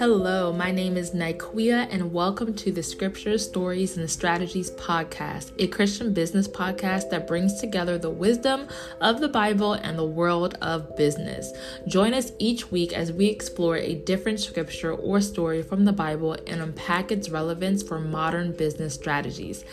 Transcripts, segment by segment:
Hello, my name is Niqueea, and welcome to the Scriptures, Stories, and Strategies podcast, a Christian business podcast that brings together the wisdom of the Bible and the world of business. Join us each week as we explore a different scripture or story from the Bible and unpack its relevance for modern business strategies.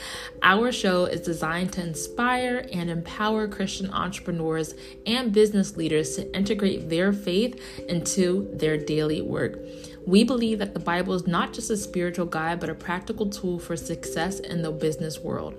Our show is designed to inspire and empower Christian entrepreneurs and business leaders to integrate their faith into their daily work. We believe that the Bible is not just a spiritual guide, but a practical tool for success in the business world.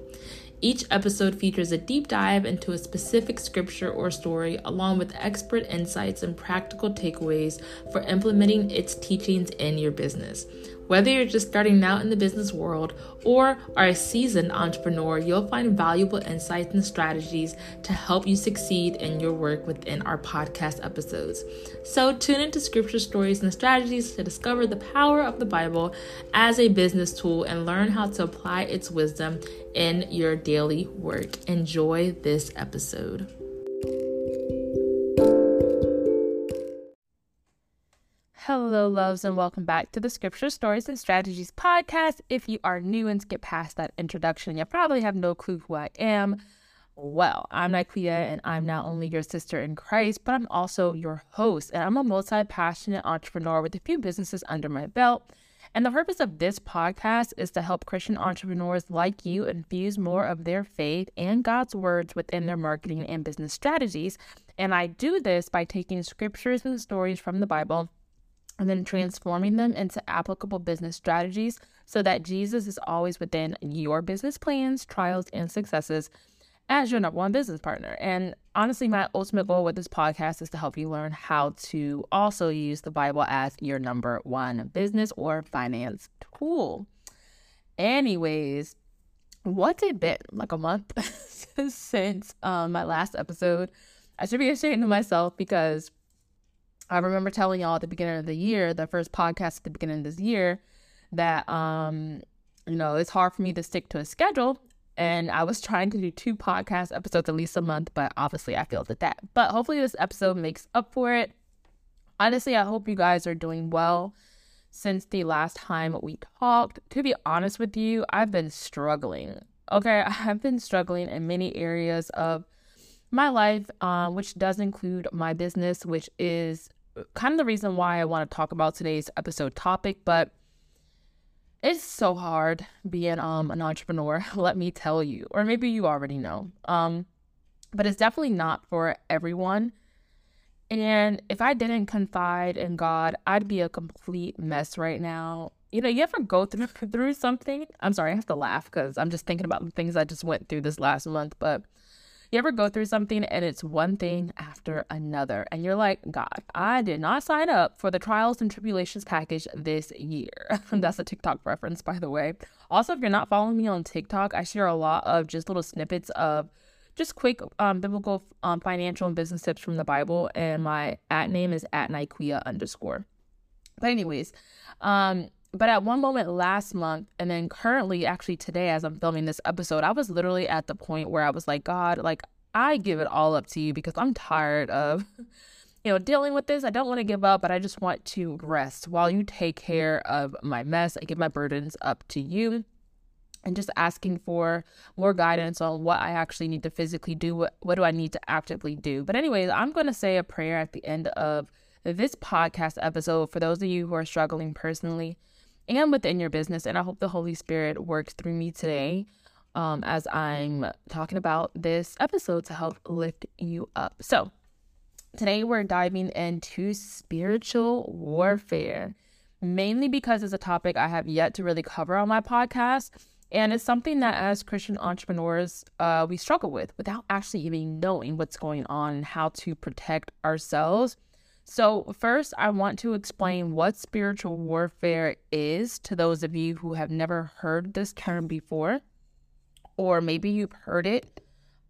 Each episode features a deep dive into a specific scripture or story, along with expert insights and practical takeaways for implementing its teachings in your business. Whether you're just starting out in the business world or are a seasoned entrepreneur, you'll find valuable insights and strategies to help you succeed in your work within our podcast episodes. So, tune into scripture stories and strategies to discover the power of the Bible as a business tool and learn how to apply its wisdom in your daily work. Enjoy this episode. Hello, loves, and welcome back to the Scripture Stories and Strategies podcast. If you are new and skip past that introduction, you probably have no clue who I am. Well, I'm Niqueea, and I'm not only your sister in Christ, but I'm also your host. And I'm a multi passionate entrepreneur with a few businesses under my belt. And the purpose of this podcast is to help Christian entrepreneurs like you infuse more of their faith and God's words within their marketing and business strategies. And I do this by taking scriptures and stories from the Bible and then transforming them into applicable business strategies so that Jesus is always within your business plans, trials, and successes as your number one business partner. And honestly, my ultimate goal with this podcast is to help you learn how to also use the Bible as your number one business or finance tool. Anyways, what's it been? Like a month since um, my last episode. I should be ashamed of myself because I remember telling y'all at the beginning of the year, the first podcast at the beginning of this year, that um, you know, it's hard for me to stick to a schedule. And I was trying to do two podcast episodes at least a month, but obviously I failed at that. But hopefully this episode makes up for it. Honestly, I hope you guys are doing well since the last time we talked. To be honest with you, I've been struggling. Okay, I've been struggling in many areas of my life, uh, which does include my business, which is kind of the reason why I want to talk about today's episode topic, but it's so hard being um an entrepreneur, let me tell you. Or maybe you already know. Um but it's definitely not for everyone. And if I didn't confide in God, I'd be a complete mess right now. You know, you ever go through through something? I'm sorry, I have to laugh cuz I'm just thinking about the things I just went through this last month, but you ever go through something and it's one thing after another, and you're like, God, I did not sign up for the trials and tribulations package this year. That's a TikTok reference, by the way. Also, if you're not following me on TikTok, I share a lot of just little snippets of just quick um, biblical um, financial and business tips from the Bible, and my at name is at Niqueea underscore. But anyways, um, but at one moment last month, and then currently, actually today, as I'm filming this episode, I was literally at the point where I was like, God, like, I give it all up to you because I'm tired of, you know, dealing with this. I don't want to give up, but I just want to rest while you take care of my mess. I give my burdens up to you and just asking for more guidance on what I actually need to physically do. What, what do I need to actively do? But, anyways, I'm going to say a prayer at the end of this podcast episode for those of you who are struggling personally and within your business. And I hope the Holy Spirit works through me today um, as I'm talking about this episode to help lift you up. So, today we're diving into spiritual warfare, mainly because it's a topic I have yet to really cover on my podcast. And it's something that, as Christian entrepreneurs, uh, we struggle with without actually even knowing what's going on and how to protect ourselves so, first, I want to explain what spiritual warfare is to those of you who have never heard this term before, or maybe you've heard it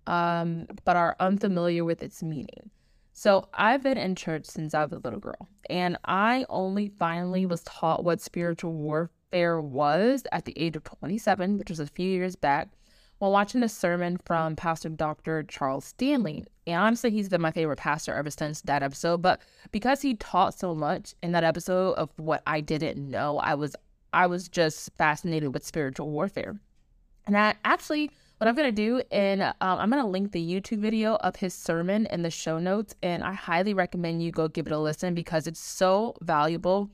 um, but are unfamiliar with its meaning. So, I've been in church since I was a little girl, and I only finally was taught what spiritual warfare was at the age of 27, which was a few years back, while watching a sermon from Pastor Dr. Charles Stanley. And honestly, he's been my favorite pastor ever since that episode. But because he taught so much in that episode of what I didn't know, I was I was just fascinated with spiritual warfare. And I actually what I'm going to do, and um, I'm going to link the YouTube video of his sermon in the show notes. And I highly recommend you go give it a listen because it's so valuable.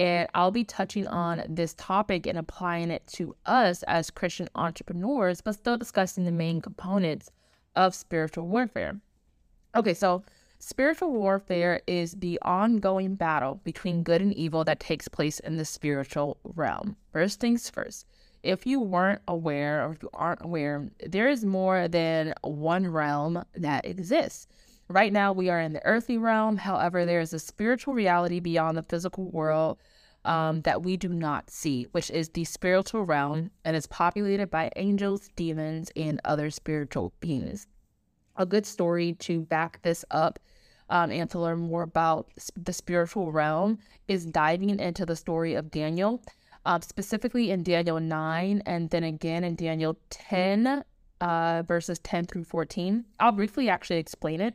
And I'll be touching on this topic and applying it to us as Christian entrepreneurs, but still discussing the main components of spiritual warfare. Okay, so spiritual warfare is the ongoing battle between good and evil that takes place in the spiritual realm. First things first, if you weren't aware or if you aren't aware, there is more than one realm that exists. Right now, we are in the earthly realm. However, there is a spiritual reality beyond the physical world um, that we do not see, which is the spiritual realm, and is populated by angels, demons, and other spiritual beings. A good story to back this up um, and to learn more about the spiritual realm is diving into the story of Daniel uh, specifically in Daniel 9 and then again in Daniel 10, uh, verses 10 through 14. I'll briefly actually explain it,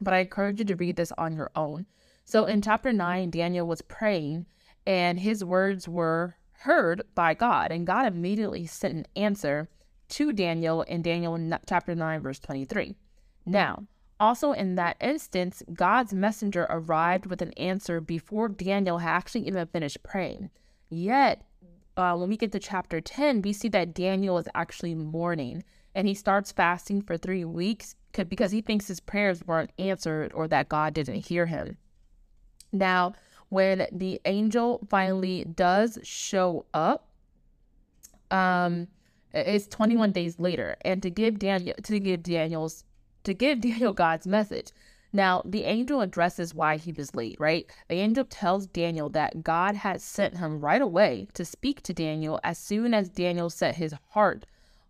but I encourage you to read this on your own. So in chapter 9, Daniel was praying and his words were heard by God, and God immediately sent an answer to Daniel in Daniel chapter 9, verse 23. Now, also in that instance, God's messenger arrived with an answer before Daniel had actually even finished praying. Yet, uh, when we get to chapter 10, we see that Daniel is actually mourning and he starts fasting for three weeks because he thinks his prayers weren't answered or that God didn't hear him. Now, when the angel finally does show up, um, it's 21 days later, and to give Daniel to give Daniel's to give Daniel God's message. Now, the angel addresses why he was late, right? The angel tells Daniel that God had sent him right away to speak to Daniel as soon as Daniel set his heart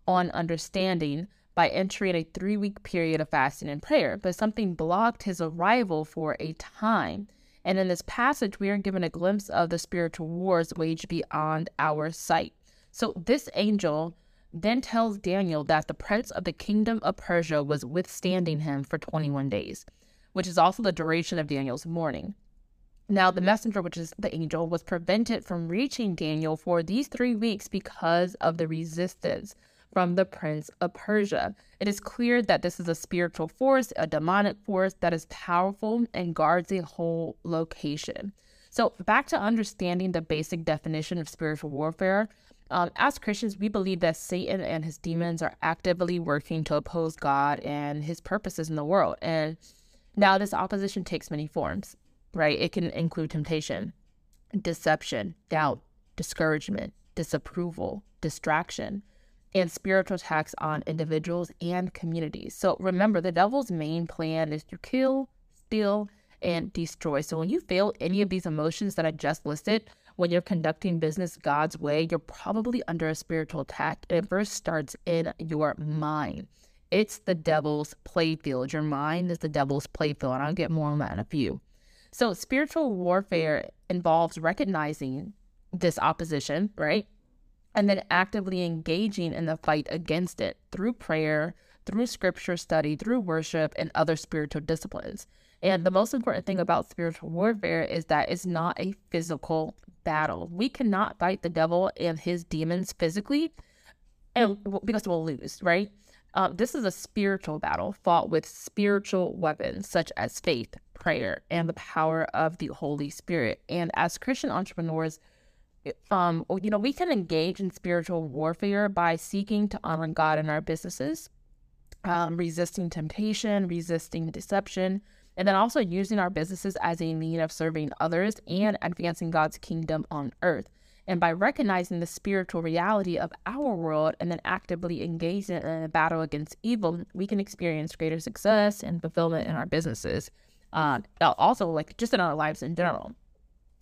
on understanding by entering a three week period of fasting and prayer, but something blocked his arrival for a time. And in this passage, we are given a glimpse of the spiritual wars waged beyond our sight. So, this angel then tells Daniel that the prince of the kingdom of Persia was withstanding him for 21 days which is also the duration of Daniel's mourning. Now, the messenger, which is the angel, was prevented from reaching Daniel for these three weeks because of the resistance from the prince of Persia. It is clear that this is a spiritual force, a demonic force that is powerful and guards a whole location. So, back to understanding the basic definition of spiritual warfare. Um, as Christians, we believe that Satan and his demons are actively working to oppose God and his purposes in the world. And now, this opposition takes many forms, right? It can include temptation, deception, doubt, discouragement, disapproval, distraction, and spiritual attacks on individuals and communities. So remember, the devil's main plan is to kill, steal, and destroy. So when you feel any of these emotions that I just listed, when you're conducting business God's way, you're probably under a spiritual attack. It first starts in your mind. It's the devil's playfield. Your mind is the devil's playfield. And I'll get more on that in a few. So, spiritual warfare involves recognizing this opposition, right? And then actively engaging in the fight against it through prayer, through scripture study, through worship, and other spiritual disciplines. And the most important thing about spiritual warfare is that it's not a physical battle. We cannot fight the devil and his demons physically and because we'll lose, right? Um, this is a spiritual battle fought with spiritual weapons such as faith, prayer, and the power of the Holy Spirit. And as Christian entrepreneurs, um, you know, we can engage in spiritual warfare by seeking to honor God in our businesses, um, resisting temptation, resisting deception, and then also using our businesses as a mean of serving others and advancing God's kingdom on earth. And by recognizing the spiritual reality of our world and then actively engaging in a battle against evil, we can experience greater success and fulfillment in our businesses. Uh, also, like just in our lives in general.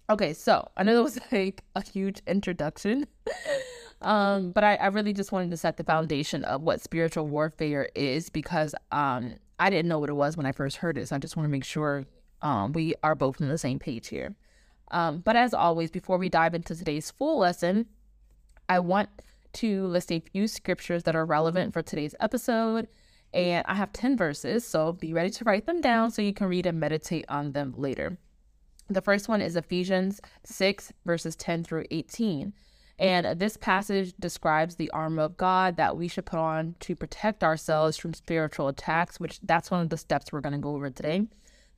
Okay, so I know that was like a huge introduction, um, but I, I really just wanted to set the foundation of what spiritual warfare is because um, I didn't know what it was when I first heard it. So I just want to make sure um, we are both on the same page here. Um, but as always, before we dive into today's full lesson, I want to list a few scriptures that are relevant for today's episode. And I have 10 verses, so be ready to write them down so you can read and meditate on them later. The first one is Ephesians 6, verses 10 through 18. And this passage describes the armor of God that we should put on to protect ourselves from spiritual attacks, which that's one of the steps we're going to go over today.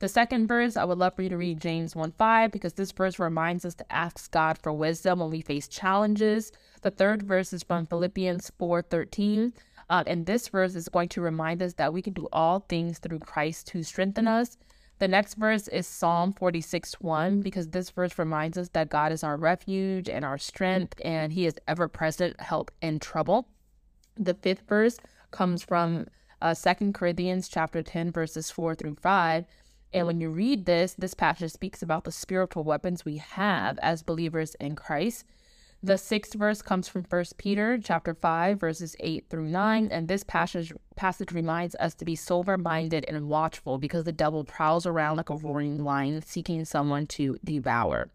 The second verse, I would love for you to read James 1 5 because this verse reminds us to ask God for wisdom when we face challenges. The third verse is from Philippians 4 13. Uh, and this verse is going to remind us that we can do all things through Christ who strengthen us. The next verse is Psalm 46 1 because this verse reminds us that God is our refuge and our strength and he is ever present help in trouble. The fifth verse comes from uh, 2 Corinthians chapter 10 verses 4 through 5 and when you read this, this passage speaks about the spiritual weapons we have as believers in Christ. The sixth verse comes from First Peter chapter 5 verses 8 through 9 and this passage passage reminds us to be sober-minded and watchful because the devil prowls around like a roaring lion seeking someone to devour.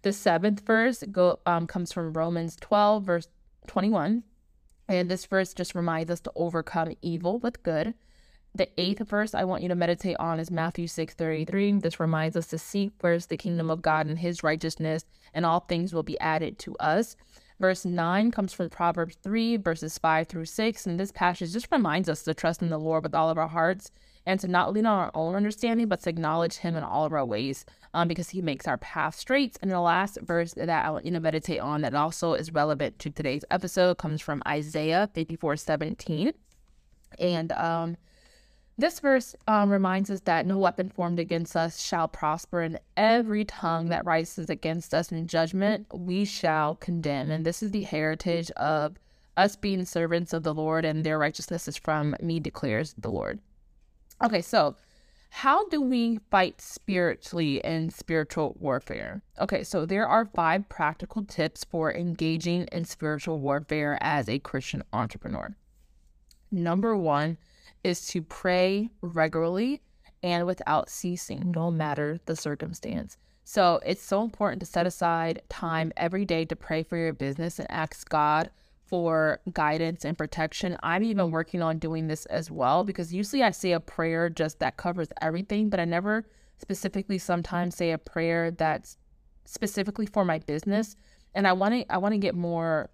The seventh verse go, um, comes from Romans 12 verse 21 and this verse just reminds us to overcome evil with good. The eighth verse I want you to meditate on is Matthew 6 33. This reminds us to seek first the kingdom of God and his righteousness, and all things will be added to us. Verse 9 comes from Proverbs 3, verses 5 through 6. And this passage just reminds us to trust in the Lord with all of our hearts and to not lean on our own understanding, but to acknowledge him in all of our ways um, because he makes our path straight. And the last verse that I want you to meditate on that also is relevant to today's episode comes from Isaiah 54 17. And um, this verse um, reminds us that no weapon formed against us shall prosper, and every tongue that rises against us in judgment we shall condemn. And this is the heritage of us being servants of the Lord, and their righteousness is from me, declares the Lord. Okay, so how do we fight spiritually in spiritual warfare? Okay, so there are five practical tips for engaging in spiritual warfare as a Christian entrepreneur. Number one, is to pray regularly and without ceasing, no matter the circumstance. So it's so important to set aside time every day to pray for your business and ask God for guidance and protection. I'm even working on doing this as well because usually I say a prayer just that covers everything, but I never specifically sometimes say a prayer that's specifically for my business. And I want to I want to get more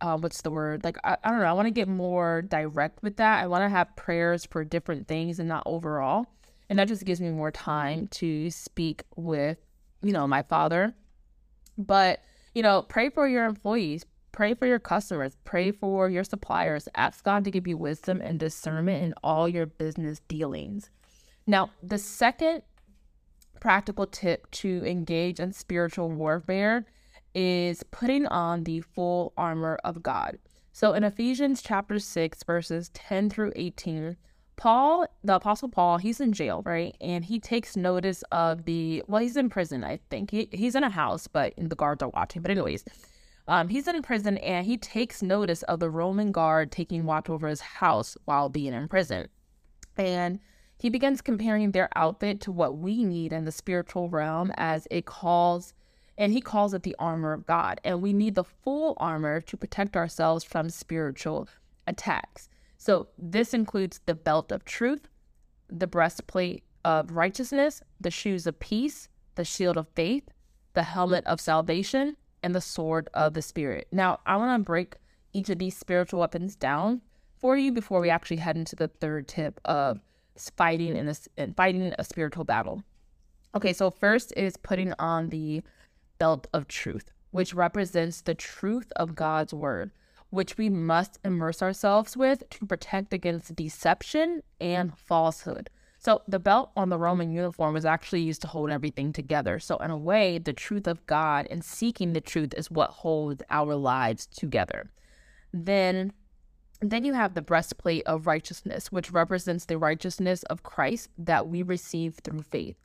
uh, what's the word? Like, I, I don't know. I want to get more direct with that. I want to have prayers for different things and not overall. And that just gives me more time to speak with, you know, my father. But, you know, pray for your employees, pray for your customers, pray for your suppliers. Ask God to give you wisdom and discernment in all your business dealings. Now, the second practical tip to engage in spiritual warfare is putting on the full armor of God. So in Ephesians chapter 6, verses 10 through 18, Paul, the Apostle Paul, he's in jail, right? And he takes notice of the, well, he's in prison, I think. He, he's in a house, but the guards are watching. But, anyways, um, he's in prison and he takes notice of the Roman guard taking watch over his house while being in prison. And he begins comparing their outfit to what we need in the spiritual realm as it calls and he calls it the armor of God. And we need the full armor to protect ourselves from spiritual attacks. So this includes the belt of truth, the breastplate of righteousness, the shoes of peace, the shield of faith, the helmet of salvation, and the sword of the spirit. Now, I want to break each of these spiritual weapons down for you before we actually head into the third tip of fighting in in fighting a spiritual battle. Okay, so first is putting on the belt of truth, which represents the truth of God's word, which we must immerse ourselves with to protect against deception and falsehood. So, the belt on the Roman uniform was actually used to hold everything together. So, in a way, the truth of God and seeking the truth is what holds our lives together. Then, then you have the breastplate of righteousness, which represents the righteousness of Christ that we receive through faith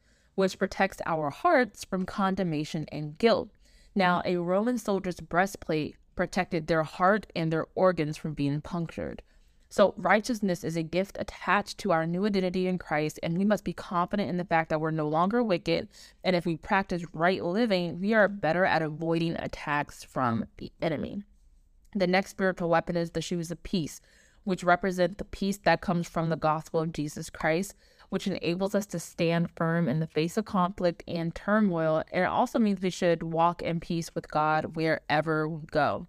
which protects our hearts from condemnation and guilt. Now, a Roman soldier's breastplate protected their heart and their organs from being punctured. So, righteousness is a gift attached to our new identity in Christ, and we must be confident in the fact that we're no longer wicked. And if we practice right living, we are better at avoiding attacks from the enemy. The next spiritual weapon is the shoes of peace, which represent the peace that comes from the gospel of Jesus Christ, which enables us to stand firm in the face of conflict and turmoil. And it also means we should walk in peace with God wherever we go.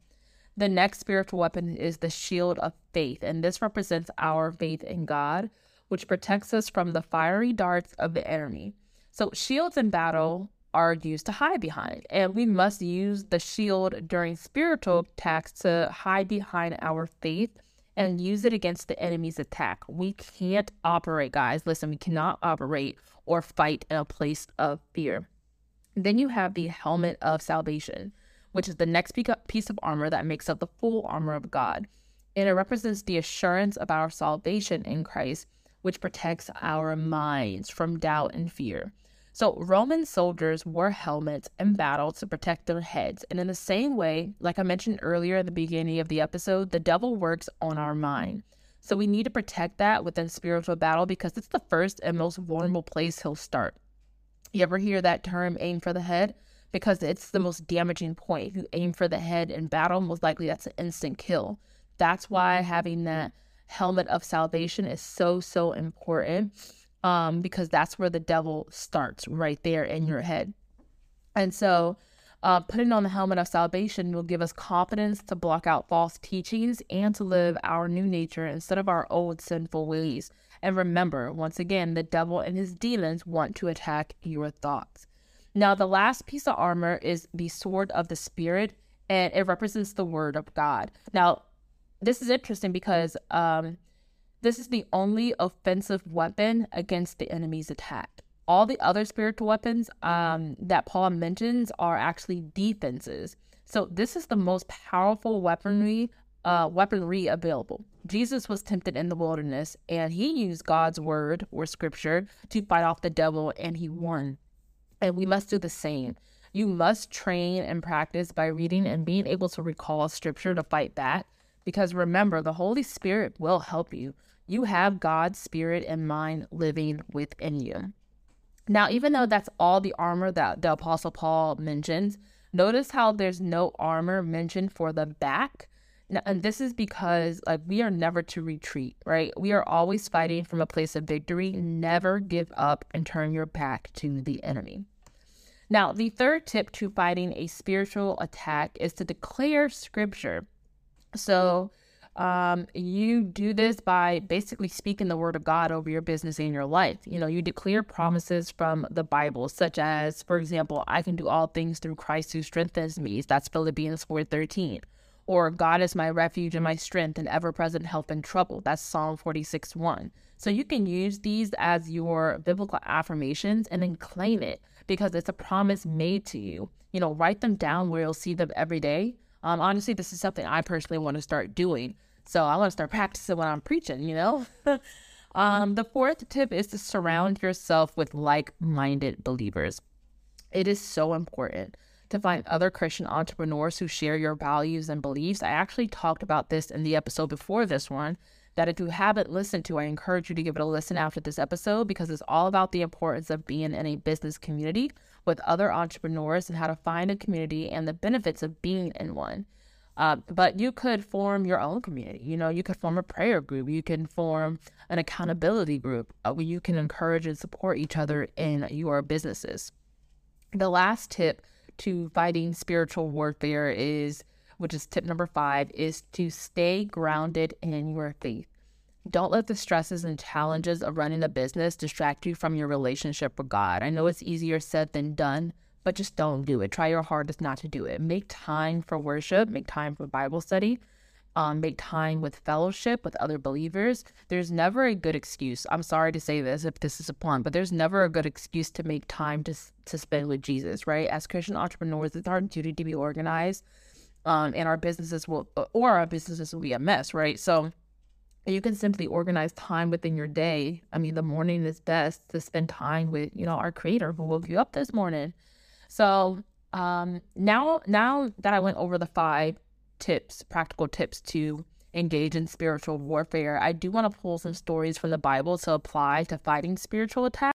The next spiritual weapon is the shield of faith, and this represents our faith in God, which protects us from the fiery darts of the enemy. So, shields in battle are used to hide behind, and we must use the shield during spiritual attacks to hide behind our faith and use it against the enemy's attack. We can't operate, guys. Listen, we cannot operate or fight in a place of fear. Then you have the helmet of salvation, which is the next piece of armor that makes up the full armor of God. And it represents the assurance of our salvation in Christ, which protects our minds from doubt and fear. So, Roman soldiers wore helmets in battle to protect their heads. And in the same way, like I mentioned earlier at the beginning of the episode, the devil works on our mind. So, we need to protect that within spiritual battle because it's the first and most vulnerable place he'll start. You ever hear that term, aim for the head? Because it's the most damaging point. If you aim for the head in battle, most likely that's an instant kill. That's why having that helmet of salvation is so, so important um, because that's where the devil starts right there in your head. And so, uh, putting on the helmet of salvation will give us confidence to block out false teachings and to live our new nature instead of our old sinful ways. And remember, once again, the devil and his demons want to attack your thoughts. Now, the last piece of armor is the sword of the Spirit, and it represents the word of God. Now, this is interesting because um, this is the only offensive weapon against the enemy's attack. All the other spiritual weapons um, that Paul mentions are actually defenses. So this is the most powerful weaponry uh, weaponry available. Jesus was tempted in the wilderness, and he used God's word or scripture to fight off the devil, and he won. And we must do the same. You must train and practice by reading and being able to recall scripture to fight back. Because remember, the Holy Spirit will help you you have God's spirit and mind living within you. Now, even though that's all the armor that the Apostle Paul mentions, notice how there's no armor mentioned for the back. Now, and this is because like we are never to retreat, right? We are always fighting from a place of victory. Never give up and turn your back to the enemy. Now, the third tip to fighting a spiritual attack is to declare scripture. So, um, you do this by basically speaking the word of God over your business and your life. You know, you declare promises from the Bible, such as, for example, I can do all things through Christ who strengthens me. That's Philippians 4:13. Or God is my refuge and my strength and ever-present help in trouble. That's Psalm 46 1. So you can use these as your biblical affirmations and then claim it because it's a promise made to you. You know, write them down where you'll see them every day um, honestly, this is something I personally want to start doing. So I want to start practicing when I'm preaching, you know? um, the fourth tip is to surround yourself with like minded believers. It is so important to find other Christian entrepreneurs who share your values and beliefs. I actually talked about this in the episode before this one. That if you haven't listened to, I encourage you to give it a listen after this episode because it's all about the importance of being in a business community with other entrepreneurs and how to find a community and the benefits of being in one. Uh, but you could form your own community. You know, you could form a prayer group. You can form an accountability group uh, where you can encourage and support each other in your businesses. The last tip to fighting spiritual warfare is, which is tip number five, is to stay grounded in your faith. Don't let the stresses and challenges of running a business distract you from your relationship with God. I know it's easier said than done, but just don't do it. Try your hardest not to do it. Make time for worship, make time for Bible study, um, make time with fellowship with other believers. There's never a good excuse. I'm sorry to say this if this is a pun, but there's never a good excuse to make time to, to spend with Jesus, right? As Christian entrepreneurs, it's our duty to be organized. Um, and our businesses will, or our businesses will be a mess, right? So, you can simply organize time within your day. I mean, the morning is best to spend time with, you know, our creator who woke you up this morning. So um, now, now that I went over the five tips, practical tips to engage in spiritual warfare, I do want to pull some stories from the Bible to apply to fighting spiritual attacks.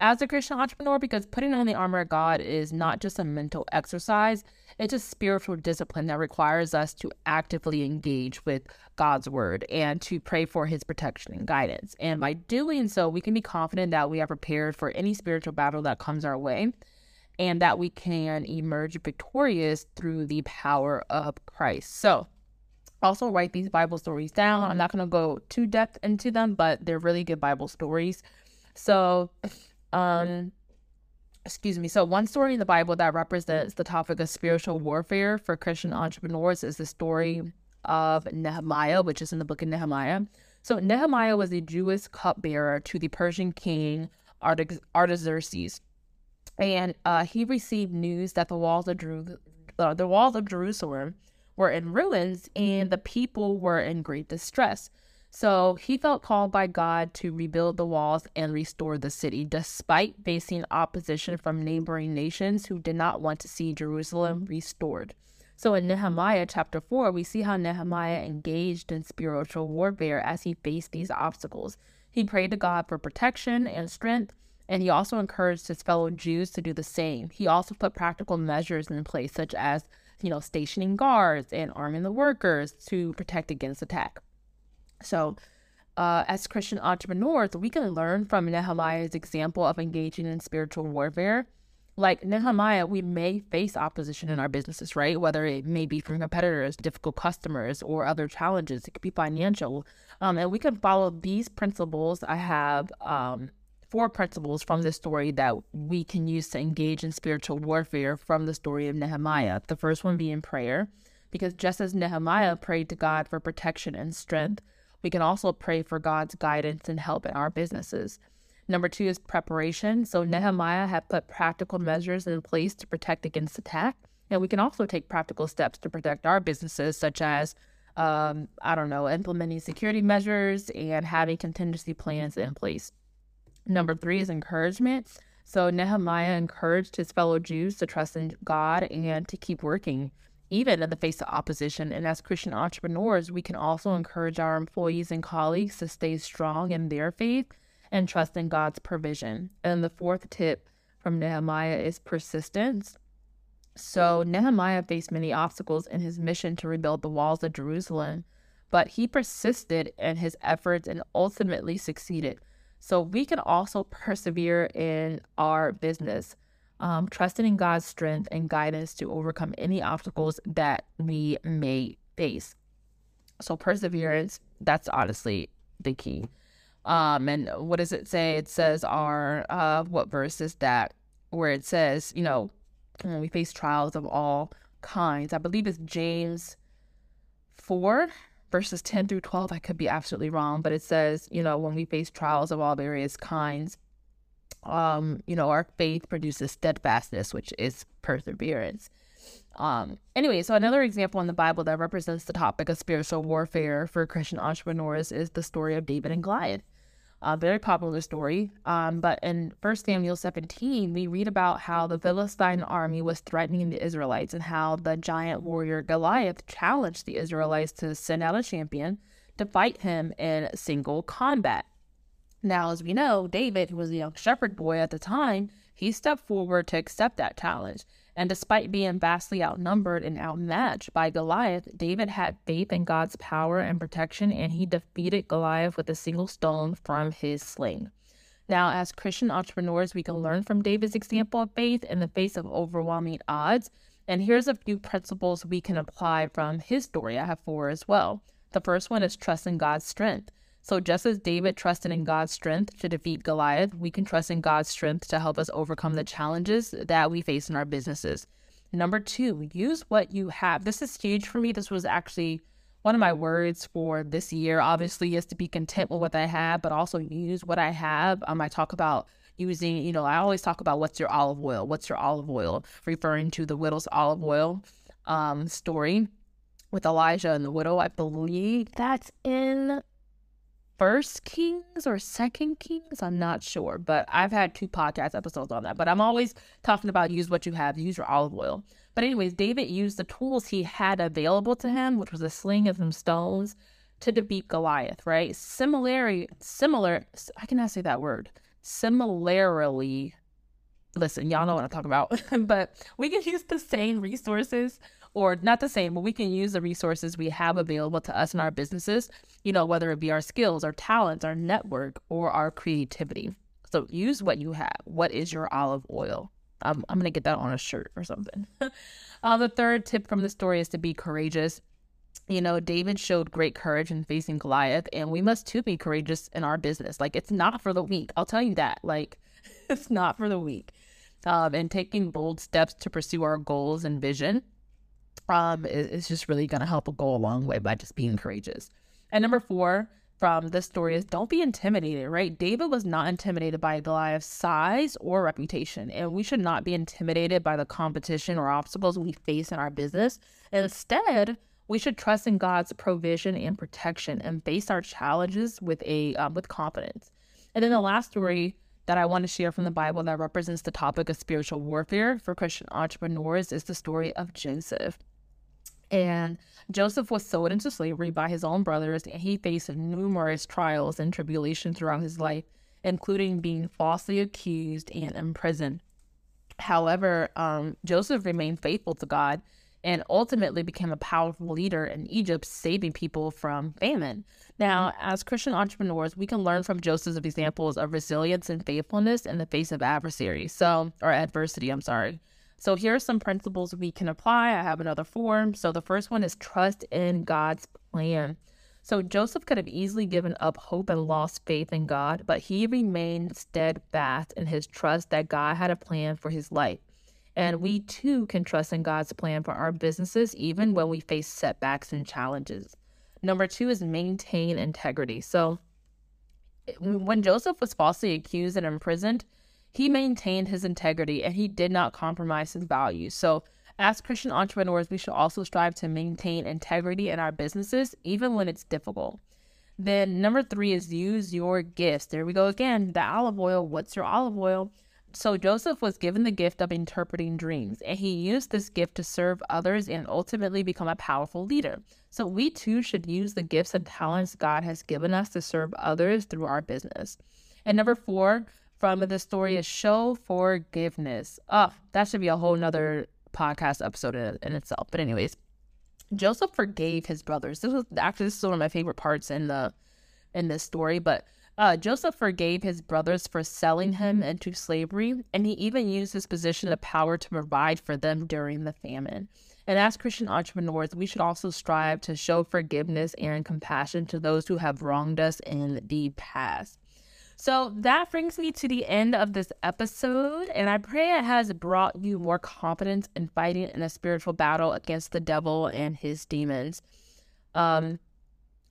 As a Christian entrepreneur because putting on the armor of God is not just a mental exercise, it's a spiritual discipline that requires us to actively engage with God's word and to pray for his protection and guidance. And by doing so, we can be confident that we are prepared for any spiritual battle that comes our way and that we can emerge victorious through the power of Christ. So, also write these Bible stories down. I'm not going to go too depth into them, but they're really good Bible stories. So, um, excuse me. So, one story in the Bible that represents the topic of spiritual warfare for Christian entrepreneurs is the story of Nehemiah, which is in the book of Nehemiah. So, Nehemiah was a Jewish cupbearer to the Persian king Artaxerxes, and uh, he received news that the walls of Jeru- uh, the walls of Jerusalem were in ruins and the people were in great distress. So he felt called by God to rebuild the walls and restore the city, despite facing opposition from neighboring nations who did not want to see Jerusalem restored. So in Nehemiah chapter 4, we see how Nehemiah engaged in spiritual warfare as he faced these obstacles. He prayed to God for protection and strength, and he also encouraged his fellow Jews to do the same. He also put practical measures in place, such as, you know, stationing guards and arming the workers to protect against attack. So, uh, as Christian entrepreneurs, we can learn from Nehemiah's example of engaging in spiritual warfare. Like Nehemiah, we may face opposition in our businesses, right? Whether it may be from competitors, difficult customers, or other challenges. It could be financial. Um, and we can follow these principles. I have um, four principles from this story that we can use to engage in spiritual warfare from the story of Nehemiah. The first one being prayer, because just as Nehemiah prayed to God for protection and strength, we can also pray for God's guidance and help in our businesses. Number two is preparation. So Nehemiah had put practical measures in place to protect against attack. And we can also take practical steps to protect our businesses, such as, um, I don't know, implementing security measures and having contingency plans in place. Number three is encouragement. So Nehemiah encouraged his fellow Jews to trust in God and to keep working even in the face of opposition. And as Christian entrepreneurs, we can also encourage our employees and colleagues to stay strong in their faith and trust in God's provision. And the fourth tip from Nehemiah is persistence. So, Nehemiah faced many obstacles in his mission to rebuild the walls of Jerusalem, but he persisted in his efforts and ultimately succeeded. So, we can also persevere in our business um, trusting in God's strength and guidance to overcome any obstacles that we may face. So, perseverance, that's honestly the key. Um, and what does it say? It says, our, uh, what verse is that? Where it says, you know, when we face trials of all kinds. I believe it's James 4, verses 10 through 12. I could be absolutely wrong, but it says, you know, when we face trials of all various kinds, um, you know, our faith produces steadfastness, which is perseverance. Um, anyway, so another example in the Bible that represents the topic of spiritual warfare for Christian entrepreneurs is the story of David and Goliath. A very popular story. Um, but in 1 Samuel 17, we read about how the Philistine army was threatening the Israelites and how the giant warrior Goliath challenged the Israelites to send out a champion to fight him in single combat. Now, as we know, David, who was a young shepherd boy at the time, he stepped forward to accept that challenge. And despite being vastly outnumbered and outmatched by Goliath, David had faith in God's power and protection, and he defeated Goliath with a single stone from his sling. Now, as Christian entrepreneurs, we can learn from David's example of faith in the face of overwhelming odds. And here's a few principles we can apply from his story. I have four as well. The first one is trust in God's strength. So, just as David trusted in God's strength to defeat Goliath, we can trust in God's strength to help us overcome the challenges that we face in our businesses. Number two, use what you have. This is huge for me. This was actually one of my words for this year, obviously, is to be content with what I have, but also use what I have. Um, I talk about using, you know, I always talk about what's your olive oil? What's your olive oil? Referring to the widow's olive oil um, story with Elijah and the widow. I believe that's in First Kings or Second Kings. I'm not sure, but I've had two podcast episodes on that. But I'm always talking about use what you have, use your olive oil. But, anyways, David used the tools he had available to him, which was a sling and some stones, to defeat Goliath, right? Similarly, similar, I cannot say that word. similarly, listen, y'all know what I'm talking about, but we can use the same resources or not the same, but we can use the resources we have available to us in our businesses, you know, whether it be our skills, our talents, our network, or our creativity. So use what you have. What is your olive oil? I'm, I'm going to get that on a shirt or something. uh, the third tip from the story is to be courageous. You know, David showed great courage in facing Goliath, and we must too be courageous in our business. Like, it's not for the weak. I'll tell you that. Like, it's not for the weak. Um, and taking bold steps to pursue our goals and vision um, is, just really going to help go a long way by just being courageous. And number four from this story is don't be intimidated, right? David was not intimidated by Goliath's size or reputation, and we should not be intimidated by the competition or obstacles we face in our business. Instead, we should trust in God's provision and protection and face our challenges with a um, with confidence. And then the last story that I want to share from the Bible that represents the topic of spiritual warfare for Christian entrepreneurs is the story of Joseph. And Joseph was sold into slavery by his own brothers, and he faced numerous trials and tribulations throughout his life, including being falsely accused and imprisoned. However, um, Joseph remained faithful to God and ultimately became a powerful leader in Egypt, saving people from famine. Now, mm-hmm. as Christian entrepreneurs, we can learn from Joseph's examples of resilience and faithfulness in the face of adversity. So, or adversity, I'm sorry. So, here are some principles we can apply. I have another form. So, the first one is trust in God's plan. So, Joseph could have easily given up hope and lost faith in God, but he remained steadfast in his trust that God had a plan for his life. And we mm-hmm. too can trust in God's plan for our businesses, even when we face setbacks and challenges. Number two is maintain integrity. So, eh, when Joseph was falsely accused and imprisoned, he maintained his integrity and he did not compromise his values. So, as Christian entrepreneurs, we should also strive to maintain integrity in our businesses, even when it's difficult. Then, number three is use your gifts. There we go again. The olive oil. What's your olive oil? So Joseph was given the gift of interpreting dreams, and he used this gift to serve others and ultimately become a powerful leader. So we too should use the gifts and talents God has given us to serve others through our business. And number four from the story is show forgiveness. Oh, that should be a whole nother podcast episode in, in itself. But anyways, Joseph forgave his brothers. This was actually this is one of my favorite parts in the in this story, but uh, Joseph forgave his brothers for selling him into slavery, and he even used his position of power to provide for them during the famine. And as Christian entrepreneurs, we should also strive to show forgiveness and compassion to those who have wronged us in the past. So that brings me to the end of this episode, and I pray it has brought you more confidence in fighting in a spiritual battle against the devil and his demons. Um,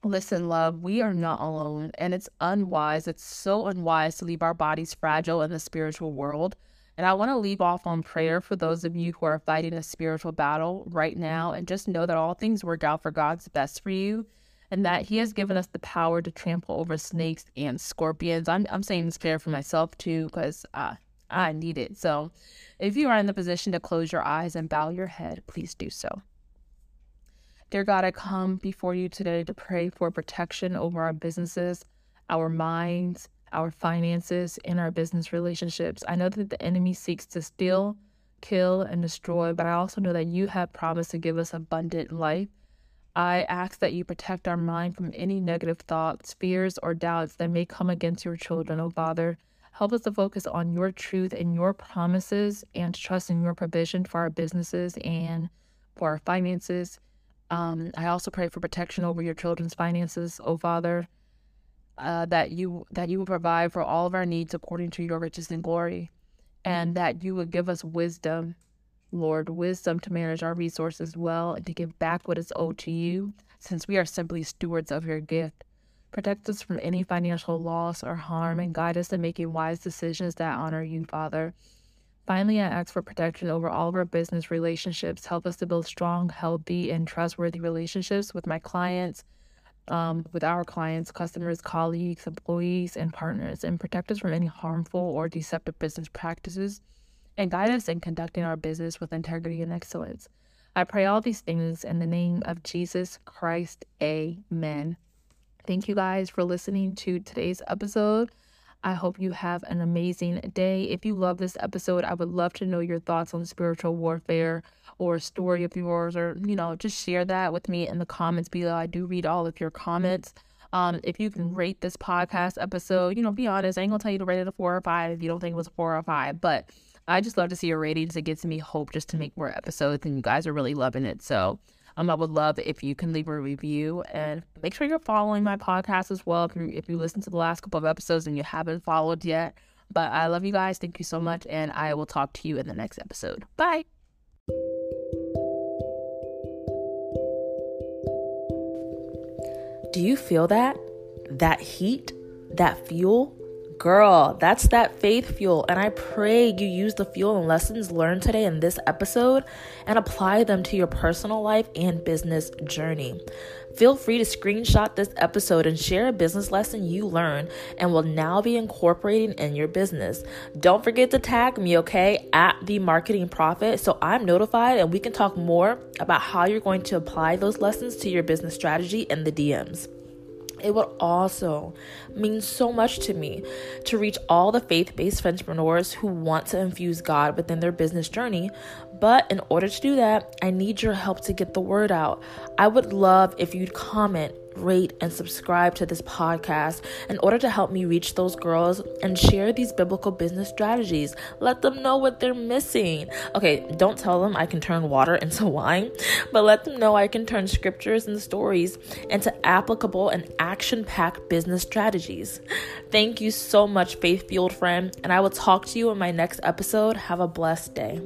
Listen, love, we are not alone, and it's unwise. It's so unwise to leave our bodies fragile in the spiritual world. And I want to leave off on prayer for those of you who are fighting a spiritual battle right now, and just know that all things work out for God's best for you, and that He has given us the power to trample over snakes and scorpions. I'm, I'm saying this prayer for myself too, because uh, I need it. So if you are in the position to close your eyes and bow your head, please do so. Dear God, I come before you today to pray for protection over our businesses, our minds, our finances, and our business relationships. I know that the enemy seeks to steal, kill, and destroy, but I also know that you have promised to give us abundant life. I ask that you protect our mind from any negative thoughts, fears, or doubts that may come against your children, oh Father. Help us to focus on your truth and your promises and trust in your provision for our businesses and for our finances. Um, I also pray for protection over your children's finances, oh Father, uh, that you that you will provide for all of our needs according to your riches and glory, and that you would give us wisdom, Lord, wisdom to manage our resources well and to give back what is owed to you, since we are simply stewards of your gift. Protect us from any financial loss or harm and guide us in making wise decisions that honor you, Father. Finally, I ask for protection over all of our business relationships. Help us to build strong, healthy, and trustworthy relationships with my clients, um, with our clients, customers, colleagues, employees, and partners, and protect us from any harmful or deceptive business practices, and guide us in conducting our business with integrity and excellence. I pray all these things in the name of Jesus Christ. Amen. Thank you guys for listening to today's episode. I hope you have an amazing day. If you love this episode, I would love to know your thoughts on spiritual warfare or a story of yours, or, you know, just share that with me in the comments below. I do read all of your comments. Um, if you can rate this podcast episode, you know, be honest. I ain't gonna tell you to rate it a four or five if you don't think it was a four or five, but I just love to see your ratings. It gives me hope just to make more episodes, and you guys are really loving it. So, um, I would love if you can leave a review and make sure you're following my podcast as well. If you if you listen to the last couple of episodes and you haven't followed yet, but I love you guys. Thank you so much, and I will talk to you in the next episode. Bye. Do you feel that? That heat? That fuel? Girl, that's that faith fuel. And I pray you use the fuel and lessons learned today in this episode and apply them to your personal life and business journey. Feel free to screenshot this episode and share a business lesson you learned and will now be incorporating in your business. Don't forget to tag me, okay, at the marketing prophet so I'm notified and we can talk more about how you're going to apply those lessons to your business strategy in the DMs. It would also mean so much to me to reach all the faith based entrepreneurs who want to infuse God within their business journey. But in order to do that, I need your help to get the word out. I would love if you'd comment rate, and subscribe to this podcast in order to help me reach those girls and share these biblical business strategies. Let them know what they're missing. Okay, don't tell them I can turn water into wine, but let them know I can turn scriptures and stories into applicable and action packed business strategies. Thank you so much, faith fueled friend, and I will talk to you in my next episode. Have a blessed day.